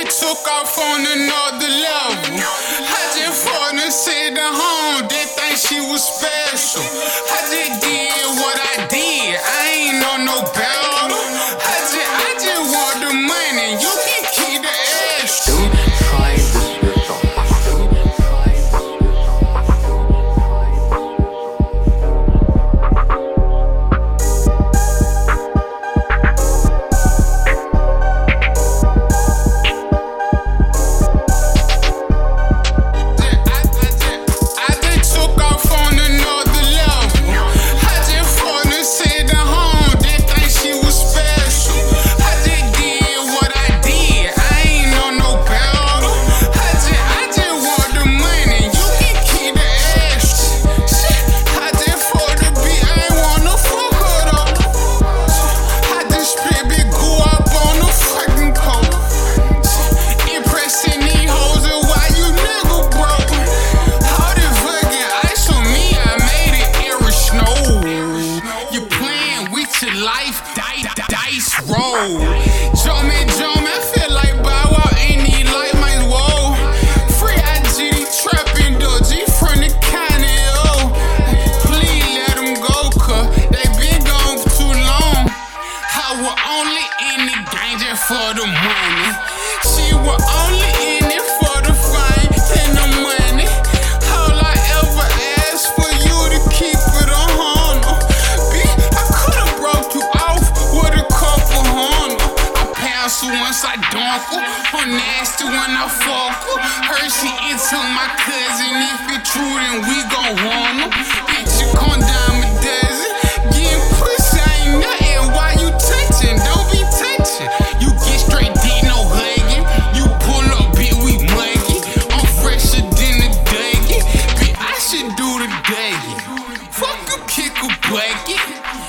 It took off on another level. I just fought and said at home. They think she was special. I just did what I did. I ain't on no bell. ice road. Gentlemen, gentlemen, I feel like Bow Wow ain't need like my whoa. Free IGD trapping though, from the county, oh. Please let them go, cause they been gone for too long. I will only in the game for the money. nasty once I don't. Her nasty when I fuck. Her she into my cousin. If it's true, then we gon' her Bitch, you come down a dozen. Getting pussy ain't nothing. Why you touching? Don't be touching. You get straight D, no hugging. You pull up, bitch, we muggy. I'm fresher than a duggy. Bitch, I should do the duggy. Fuck you, kick a bucket.